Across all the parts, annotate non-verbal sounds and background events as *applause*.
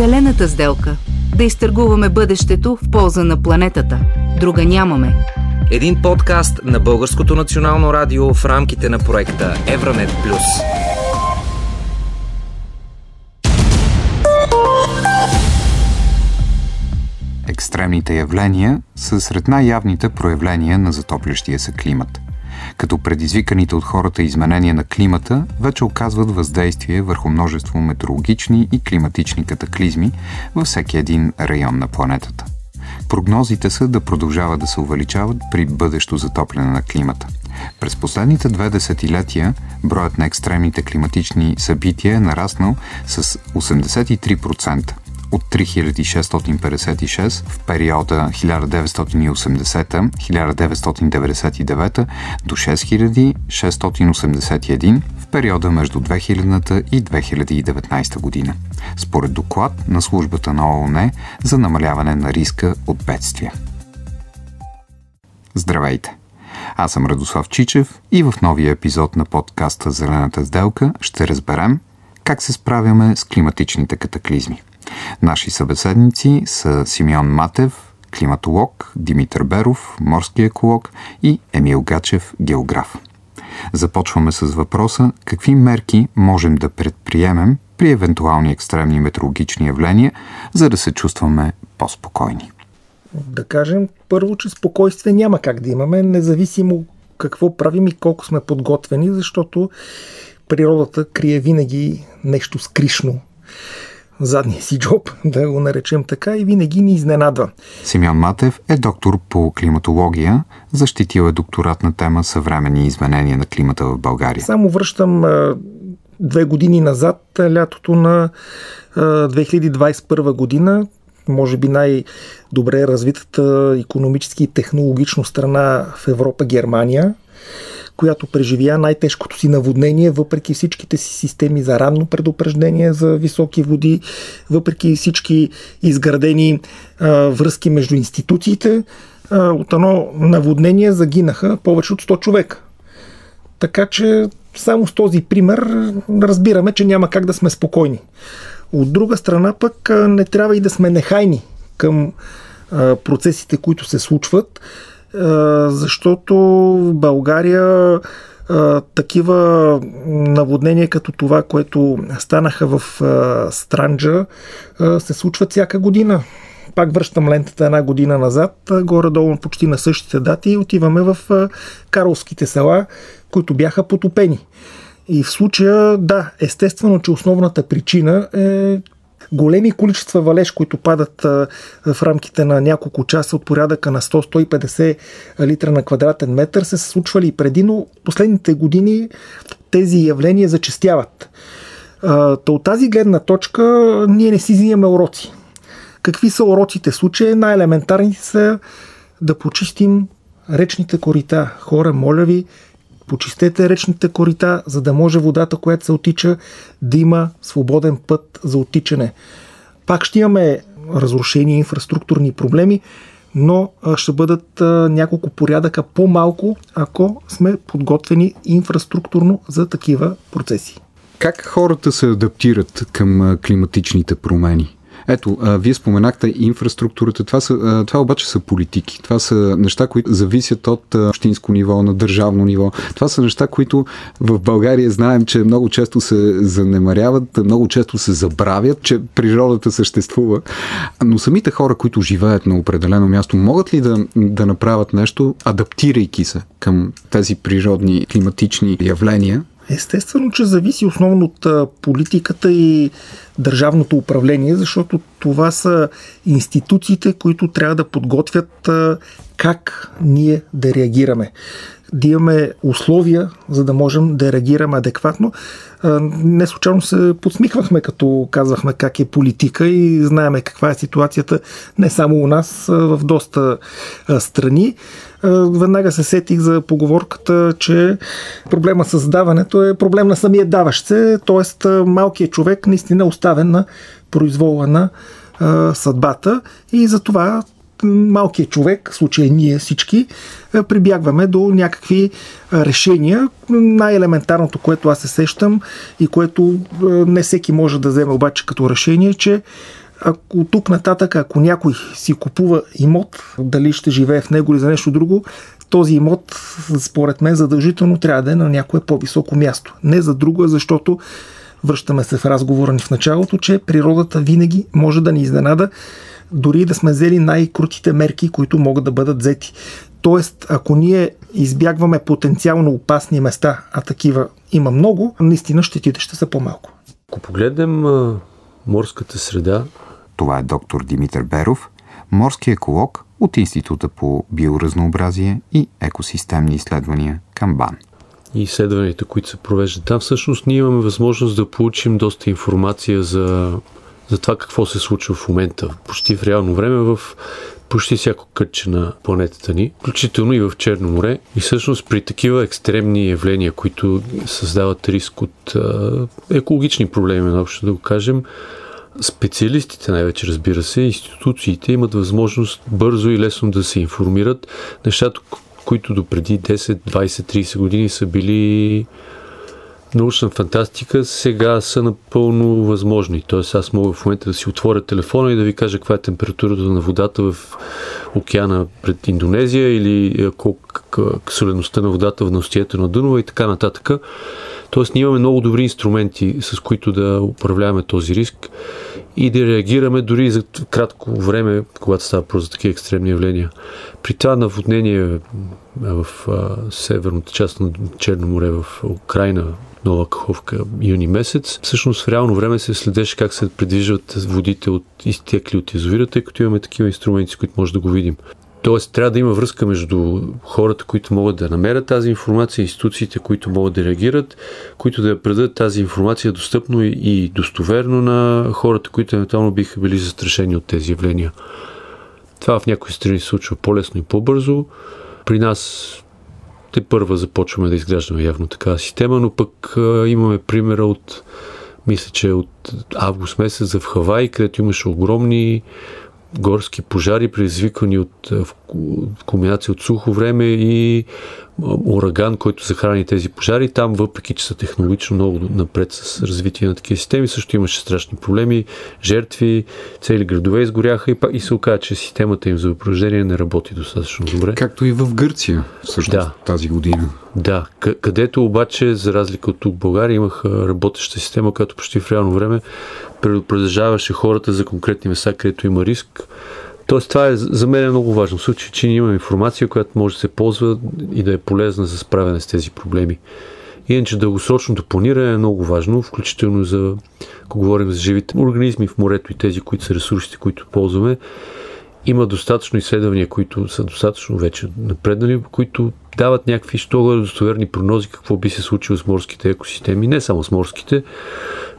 Зелената сделка. Да изтъргуваме бъдещето в полза на планетата. Друга нямаме. Един подкаст на Българското национално радио в рамките на проекта Евранет Плюс. Екстремните явления са сред най-явните проявления на затоплящия се климат – като предизвиканите от хората изменения на климата вече оказват въздействие върху множество метеорологични и климатични катаклизми във всеки един район на планетата. Прогнозите са да продължават да се увеличават при бъдещо затопляне на климата. През последните две десетилетия броят на екстремните климатични събития е нараснал с 83%, от 3656 в периода 1980-1999 до 6681 в периода между 2000 и 2019 година, според доклад на службата на ООН за намаляване на риска от бедствия. Здравейте! Аз съм Радослав Чичев и в новия епизод на подкаста Зелената сделка ще разберем как се справяме с климатичните катаклизми – Наши събеседници са Симеон Матев, климатолог, Димитър Беров, морски еколог и Емил Гачев, географ. Започваме с въпроса какви мерки можем да предприемем при евентуални екстремни метеорологични явления, за да се чувстваме по-спокойни. Да кажем първо, че спокойствие няма как да имаме, независимо какво правим и колко сме подготвени, защото природата крие винаги нещо скришно задния си джоб, *laughs* да го наречем така, и винаги ни изненадва. Симеон Матев е доктор по климатология, защитил е докторат на тема съвременни изменения на климата в България. Само връщам две години назад, лятото на 2021 година, може би най-добре развитата економически и технологично страна в Европа Германия – която преживя най-тежкото си наводнение, въпреки всичките си системи за ранно предупреждение за високи води, въпреки всички изградени а, връзки между институциите, а, от едно наводнение загинаха повече от 100 човека. Така че само с този пример разбираме, че няма как да сме спокойни. От друга страна пък не трябва и да сме нехайни към процесите, които се случват, защото в България такива наводнения като това, което станаха в Странджа, се случват всяка година. Пак връщам лентата една година назад, горе-долу почти на същите дати и отиваме в Карлските села, които бяха потопени. И в случая, да, естествено, че основната причина е големи количества валеж, които падат в рамките на няколко часа от порядъка на 100-150 литра на квадратен метър, се случвали и преди, но последните години тези явления зачестяват. Та от тази гледна точка ние не си взимаме уроци. Какви са уроците в случая? Най-елементарни са да почистим речните корита. Хора, моля ви, почистете речните корита, за да може водата, която се отича, да има свободен път за отичане. Пак ще имаме разрушени инфраструктурни проблеми, но ще бъдат няколко порядъка по-малко, ако сме подготвени инфраструктурно за такива процеси. Как хората се адаптират към климатичните промени? Ето, а, вие споменахте инфраструктурата. Това, са, а, това обаче са политики. Това са неща, които зависят от а, общинско ниво, на държавно ниво. Това са неща, които в България знаем, че много често се занемаряват, много често се забравят, че природата съществува. Но самите хора, които живеят на определено място, могат ли да, да направят нещо, адаптирайки се към тези природни климатични явления, Естествено, че зависи основно от политиката и държавното управление, защото това са институциите, които трябва да подготвят как ние да реагираме. Да имаме условия, за да можем да реагираме адекватно. Не случайно се подсмихвахме, като казвахме как е политика и знаеме каква е ситуацията не само у нас, в доста страни. Веднага се сетих за поговорката, че проблема с даването е проблем на самия даващ се, т.е. малкият човек наистина оставен на произвола на съдбата и затова малкият човек, в случая ние всички, прибягваме до някакви решения. Най-елементарното, което аз се сещам и което не всеки може да вземе обаче като решение, че ако тук нататък, ако някой си купува имот, дали ще живее в него или за нещо друго, този имот, според мен, задължително трябва да е на някое по-високо място. Не за друго, защото връщаме се в разговора ни в началото, че природата винаги може да ни изненада, дори да сме взели най-крутите мерки, които могат да бъдат взети. Тоест, ако ние избягваме потенциално опасни места, а такива има много, наистина щетите ще са по-малко. Ако погледнем морската среда. Това е доктор Димитър Беров, морски еколог от Института по биоразнообразие и екосистемни изследвания към БАН. И изследванията, които се провеждат там, всъщност ние имаме възможност да получим доста информация за, за това какво се случва в момента, почти в реално време в почти всяко кътче на планетата ни, включително и в Черно море. И всъщност при такива екстремни явления, които създават риск от а, екологични проблеми, наобщо да го кажем, специалистите най-вече, разбира се, институциите имат възможност бързо и лесно да се информират нещата, които до преди 10, 20, 30 години са били научна фантастика, сега са напълно възможни. Тоест аз мога в момента да си отворя телефона и да ви кажа каква е температурата на водата в океана пред Индонезия или солеността на водата в ностията на Дунова и така нататък. Тоест ние имаме много добри инструменти, с които да управляваме този риск и да реагираме дори за кратко време, когато става просто за такива екстремни явления. При това наводнение в северната част на Черно море в Украина, Нова Каховка, юни месец, всъщност в реално време се следеше как се придвижват водите от изтекли от язовира, тъй като имаме такива инструменти, които може да го видим. Тоест, трябва да има връзка между хората, които могат да намерят тази информация, институциите, които могат да реагират, които да предадат тази информация достъпно и достоверно на хората, които евентуално биха били застрашени от тези явления. Това в някои страни се случва по-лесно и по-бързо. При нас те първа започваме да изграждаме явно такава система, но пък а, имаме примера от, мисля, че от август месец в Хавай, където имаше огромни горски пожари, предизвикани от комбинация от сухо време и ураган, който захрани тези пожари. Там, въпреки че са технологично много напред с развитие на такива системи, също имаше страшни проблеми, жертви, цели градове изгоряха и, и се оказа, че системата им за упражнение не работи достатъчно добре. Както и в Гърция, също да. тази година. Да, където обаче, за разлика от тук в България, имах работеща система, която почти в реално време предупреждаваше хората за конкретни места, където има риск. Тоест, това е за мен е много важно. В случай, че ние информация, която може да се ползва и да е полезна за справяне с тези проблеми. Иначе дългосрочното планиране е много важно, включително за, ако говорим за живите организми в морето и тези, които са ресурсите, които ползваме. Има достатъчно изследвания, които са достатъчно вече напреднали, които дават някакви що достоверни прогнози какво би се случило с морските екосистеми, не само с морските,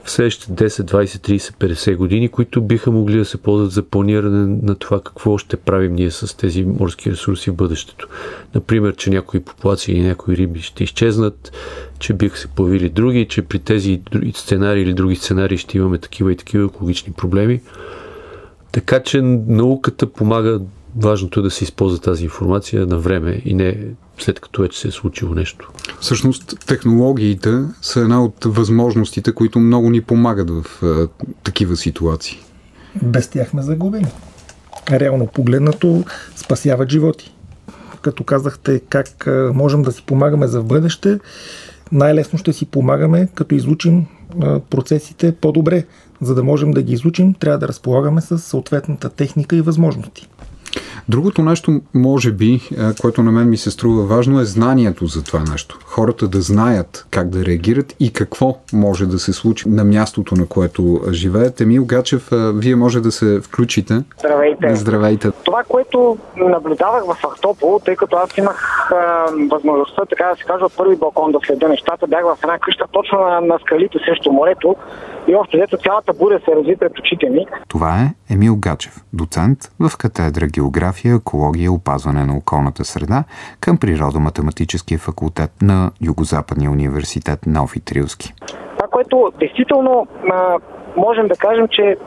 в следващите 10, 20, 30, 50 години, които биха могли да се ползват за планиране на това какво ще правим ние с тези морски ресурси в бъдещето. Например, че някои популации или някои риби ще изчезнат, че биха се появили други, че при тези сценарии или други сценарии ще имаме такива и такива екологични проблеми. Така че науката помага важното е да се използва тази информация на време и не след като вече се е случило нещо. Всъщност, технологиите са една от възможностите, които много ни помагат в а, такива ситуации. Без тях сме загубени. Реално погледнато спасяват животи. Като казахте как можем да си помагаме за в бъдеще, най-лесно ще си помагаме, като изучим процесите по-добре. За да можем да ги изучим, трябва да разполагаме с съответната техника и възможности. Другото нещо, може би, е, което на мен ми се струва важно, е знанието за това нещо. Хората да знаят как да реагират и какво може да се случи на мястото, на което живеят. Емил Гачев, е, вие може да се включите. Здравейте. Здравейте. Това, което наблюдавах в Ахтопол, тъй като аз имах а, възможността, така да се казва, първи балкон да следя нещата, бях в една къща точно на, на скалите срещу морето и общо взето цялата буря се разви пред очите ми. Това е Емил Гачев, доцент в катедра география, екология и опазване на околната среда към Природо-математическия факултет на Югозападния университет Нови Трилски. Това, което действително а, можем да кажем, че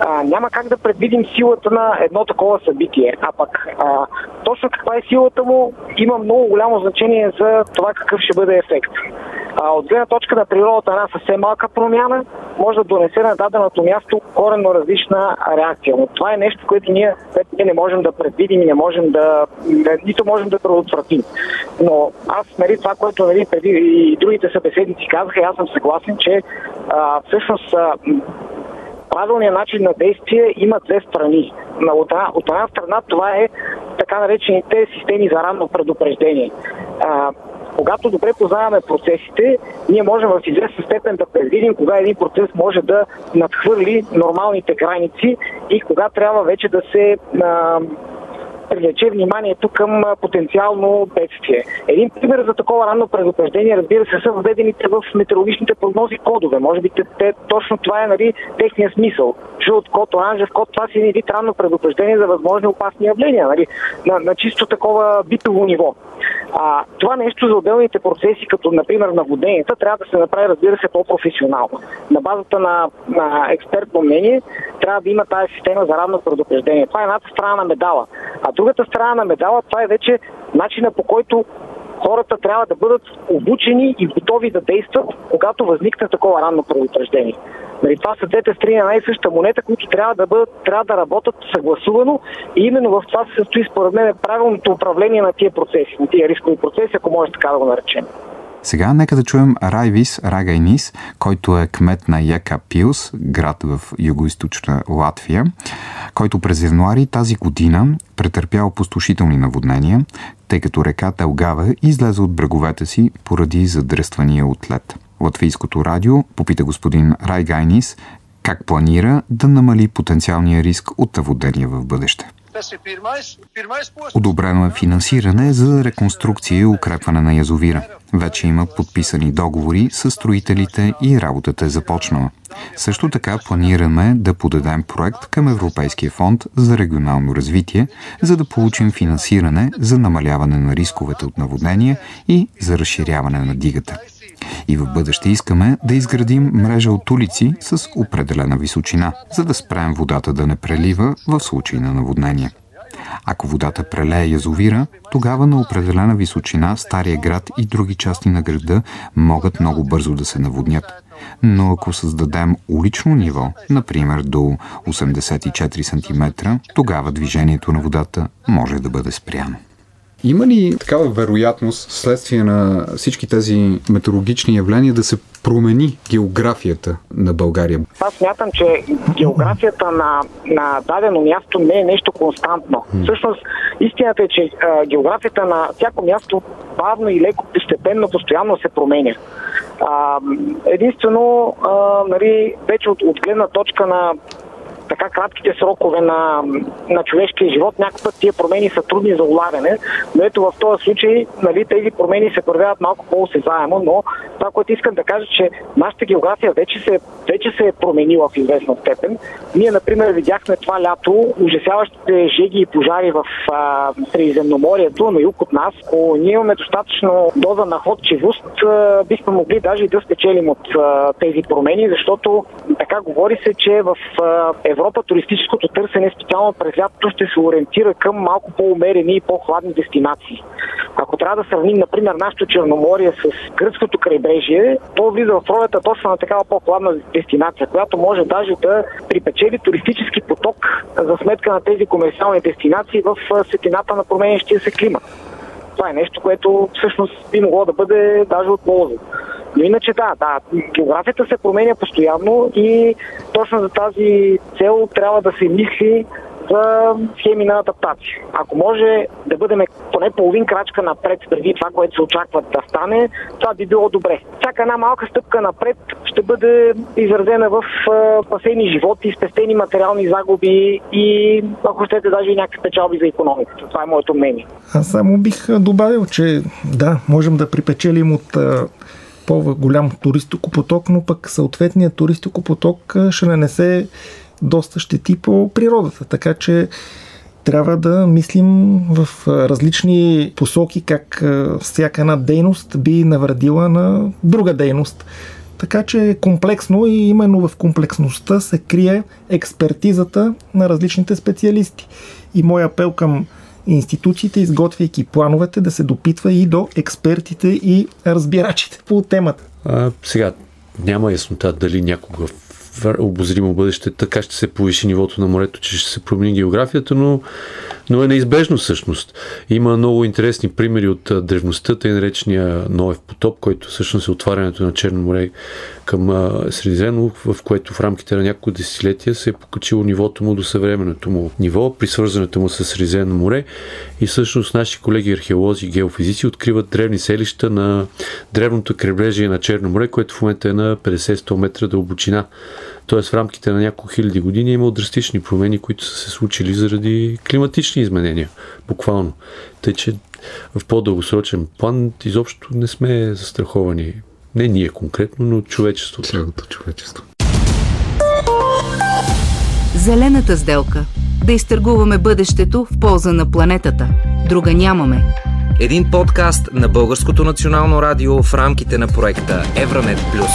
а, няма как да предвидим силата на едно такова събитие. А пък а, точно каква е силата му има много голямо значение за това какъв ще бъде ефект. А, от гледна точка на природата една съвсем малка промяна може да донесе на даденото място коренно различна реакция. Но това е нещо, което ние, което ние не можем да предвидим и не можем да, нито можем да предотвратим. Но аз, нали, това, което нали, преди и другите събеседници казаха, аз съм съгласен, че а, всъщност а, правилният начин на действие има две страни. От една, от една страна това е така наречените системи за ранно предупреждение. А, когато добре познаваме процесите, ние можем в известна степен да предвидим кога един процес може да надхвърли нормалните граници и кога трябва вече да се а, привлече вниманието към потенциално бедствие. Един пример за такова ранно предупреждение, разбира се, са введените в метеорологичните прогнози кодове. Може би те, точно това е нали, техния смисъл. Жълт код, оранжев код, това си е един ранно предупреждение за възможни опасни явления, нали, на, на чисто такова битово ниво. А, това нещо за отделните процеси, като например наводненията, трябва да се направи, разбира се, по-професионално. На базата на, на експертно мнение трябва да има тази система за равно предупреждение. Това е едната страна на медала. А другата страна на медала, това е вече начина по който хората трябва да бъдат обучени и готови да действат, когато възникне такова ранно предупреждение. Нали, това са двете страни на най-съща монета, които трябва да, бъдат, трябва да работят съгласувано и именно в това се състои според мен правилното управление на тия процеси, на тия рискови процеси, ако може така да го наречем. Сега нека да чуем Райвис Рагайнис, който е кмет на Яка Пилс, град в югоизточна Латвия, който през януари тази година претърпял опустошителни наводнения, тъй като реката Елгава излезе от бреговете си поради задръствания от лед. Латвийското радио попита господин Райгайнис как планира да намали потенциалния риск от наводнения в бъдеще. Одобрено е финансиране за реконструкция и укрепване на язовира. Вече има подписани договори с строителите и работата е започнала. Също така планираме да подадем проект към Европейския фонд за регионално развитие, за да получим финансиране за намаляване на рисковете от наводнения и за разширяване на дигата. И в бъдеще искаме да изградим мрежа от улици с определена височина, за да спрем водата да не прелива в случай на наводнение. Ако водата прелее язовира, тогава на определена височина Стария град и други части на града могат много бързо да се наводнят. Но ако създадем улично ниво, например до 84 см, тогава движението на водата може да бъде спряно. Има ли такава вероятност, следствие на всички тези метеорологични явления, да се промени географията на България? Аз смятам, че географията на, на дадено място не е нещо константно. Hmm. Всъщност, истината е, че а, географията на всяко място бавно и леко, постепенно, постоянно се променя. А, единствено, а, нали, вече от, от гледна точка на така кратките срокове на, на човешкия живот, някакъв тия промени са трудни за улавяне, но ето в този случай нали, тези промени се проявяват малко по-осезаемо, но това, което искам да кажа, че нашата география вече се, вече се е променила в известна степен. Ние, например, видяхме това лято ужасяващите жеги и пожари в Средиземноморието, на юг от нас. Ако ние имаме достатъчно доза находчивост, а, бихме могли даже и да спечелим от а, тези промени, защото така говори се, че в а, Европа туристическото търсене специално през лятото ще се ориентира към малко по-умерени и по-хладни дестинации. Ако трябва да сравним, например, нашето Черноморие с гръцкото крайбрежие, то влиза в ролята точно на такава по-хладна дестинация, която може даже да припечели туристически поток за сметка на тези комерциални дестинации в светлината на променящия се климат. Това е нещо, което всъщност би могло да бъде даже от полза. Но иначе да, да, географията се променя постоянно и точно за тази цел трябва да се мисли за схеми на адаптация. Ако може да бъдем поне половин крачка напред преди това, което се очаква да стане, това би било добре. Всяка една малка стъпка напред ще бъде изразена в пасени животи, спестени материални загуби и, ако щете, даже и някакви печалби за економиката. Това е моето мнение. Аз само бих добавил, че да, можем да припечелим от по-голям туристокопоток, но пък съответният туристокопоток ще нанесе доста щети по природата. Така че трябва да мислим в различни посоки как всяка една дейност би навредила на друга дейност. Така че е комплексно и именно в комплексността се крие експертизата на различните специалисти. И мой апел към институциите, изготвяйки плановете, да се допитва и до експертите и разбирачите по темата. А, сега, няма яснота дали някога в обозримо бъдеще така ще се повиши нивото на морето, че ще се промени географията, но, но е неизбежно всъщност. Има много интересни примери от древността, тъй наречения Ноев потоп, който всъщност е отварянето на Черно море към Средиземно, в което в рамките на няколко десетилетия се е покачило нивото му до съвременното му ниво, при свързването му с Средиземно море. И всъщност наши колеги археолози и геофизици откриват древни селища на древното крайбрежие на Черно море, което в момента е на 50-100 метра дълбочина. Тоест в рамките на няколко хиляди години е имало драстични промени, които са се случили заради климатични изменения, буквално. Тъй, че в по-дългосрочен план изобщо не сме застраховани. Не ние конкретно, но човечеството. Цялото човечество. Зелената сделка. Да изтъргуваме бъдещето в полза на планетата. Друга нямаме. Един подкаст на Българското национално радио в рамките на проекта Евранет Плюс.